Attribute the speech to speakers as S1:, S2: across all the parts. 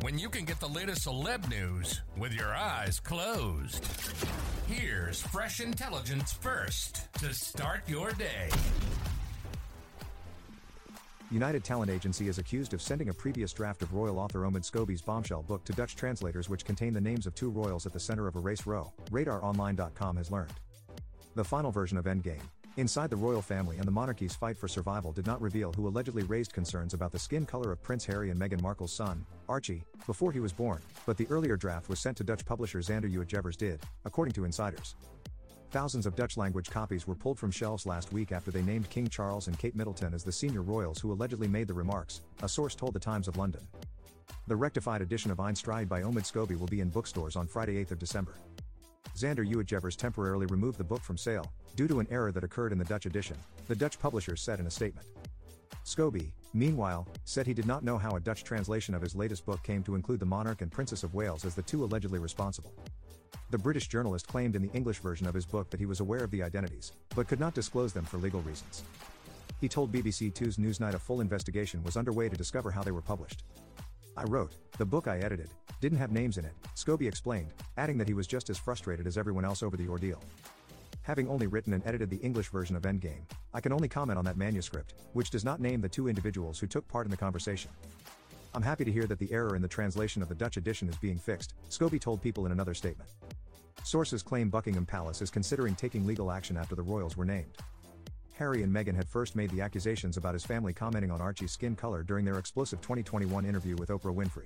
S1: when you can get the latest celeb news with your eyes closed? Here's fresh intelligence first to start your day.
S2: United Talent Agency is accused of sending a previous draft of royal author Omid Scobie's bombshell book to Dutch translators which contain the names of two royals at the center of a race row, RadarOnline.com has learned. The final version of Endgame, Inside the royal family and the monarchy's fight for survival did not reveal who allegedly raised concerns about the skin color of Prince Harry and Meghan Markle's son, Archie, before he was born, but the earlier draft was sent to Dutch publisher Xander Uitgevers did, according to insiders. Thousands of Dutch language copies were pulled from shelves last week after they named King Charles and Kate Middleton as the senior royals who allegedly made the remarks, a source told the Times of London. The rectified edition of Eindspel by Omid Scobie will be in bookstores on Friday 8 December. Xander Uitgevers temporarily removed the book from sale, due to an error that occurred in the Dutch edition, the Dutch publisher said in a statement. Scobie, meanwhile, said he did not know how a Dutch translation of his latest book came to include the monarch and Princess of Wales as the two allegedly responsible. The British journalist claimed in the English version of his book that he was aware of the identities, but could not disclose them for legal reasons. He told BBC Two's Newsnight a full investigation was underway to discover how they were published. I wrote, the book I edited, didn't have names in it, Scobie explained, adding that he was just as frustrated as everyone else over the ordeal. Having only written and edited the English version of Endgame, I can only comment on that manuscript, which does not name the two individuals who took part in the conversation. I'm happy to hear that the error in the translation of the Dutch edition is being fixed, Scobie told people in another statement. Sources claim Buckingham Palace is considering taking legal action after the royals were named. Harry and Meghan had first made the accusations about his family commenting on Archie's skin color during their explosive 2021 interview with Oprah Winfrey.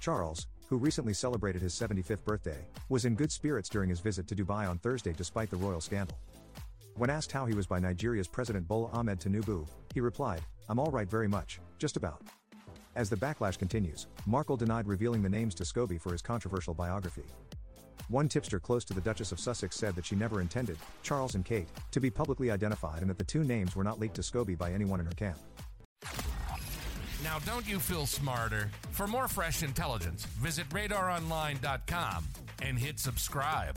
S2: Charles, who recently celebrated his 75th birthday, was in good spirits during his visit to Dubai on Thursday despite the royal scandal. When asked how he was by Nigeria's President Bola Ahmed Tinubu, he replied, I'm alright very much, just about. As the backlash continues, Markle denied revealing the names to Scobie for his controversial biography. One tipster close to the Duchess of Sussex said that she never intended, Charles and Kate, to be publicly identified and that the two names were not leaked to Scobie by anyone in her camp.
S1: Now, don't you feel smarter? For more fresh intelligence, visit radaronline.com and hit subscribe.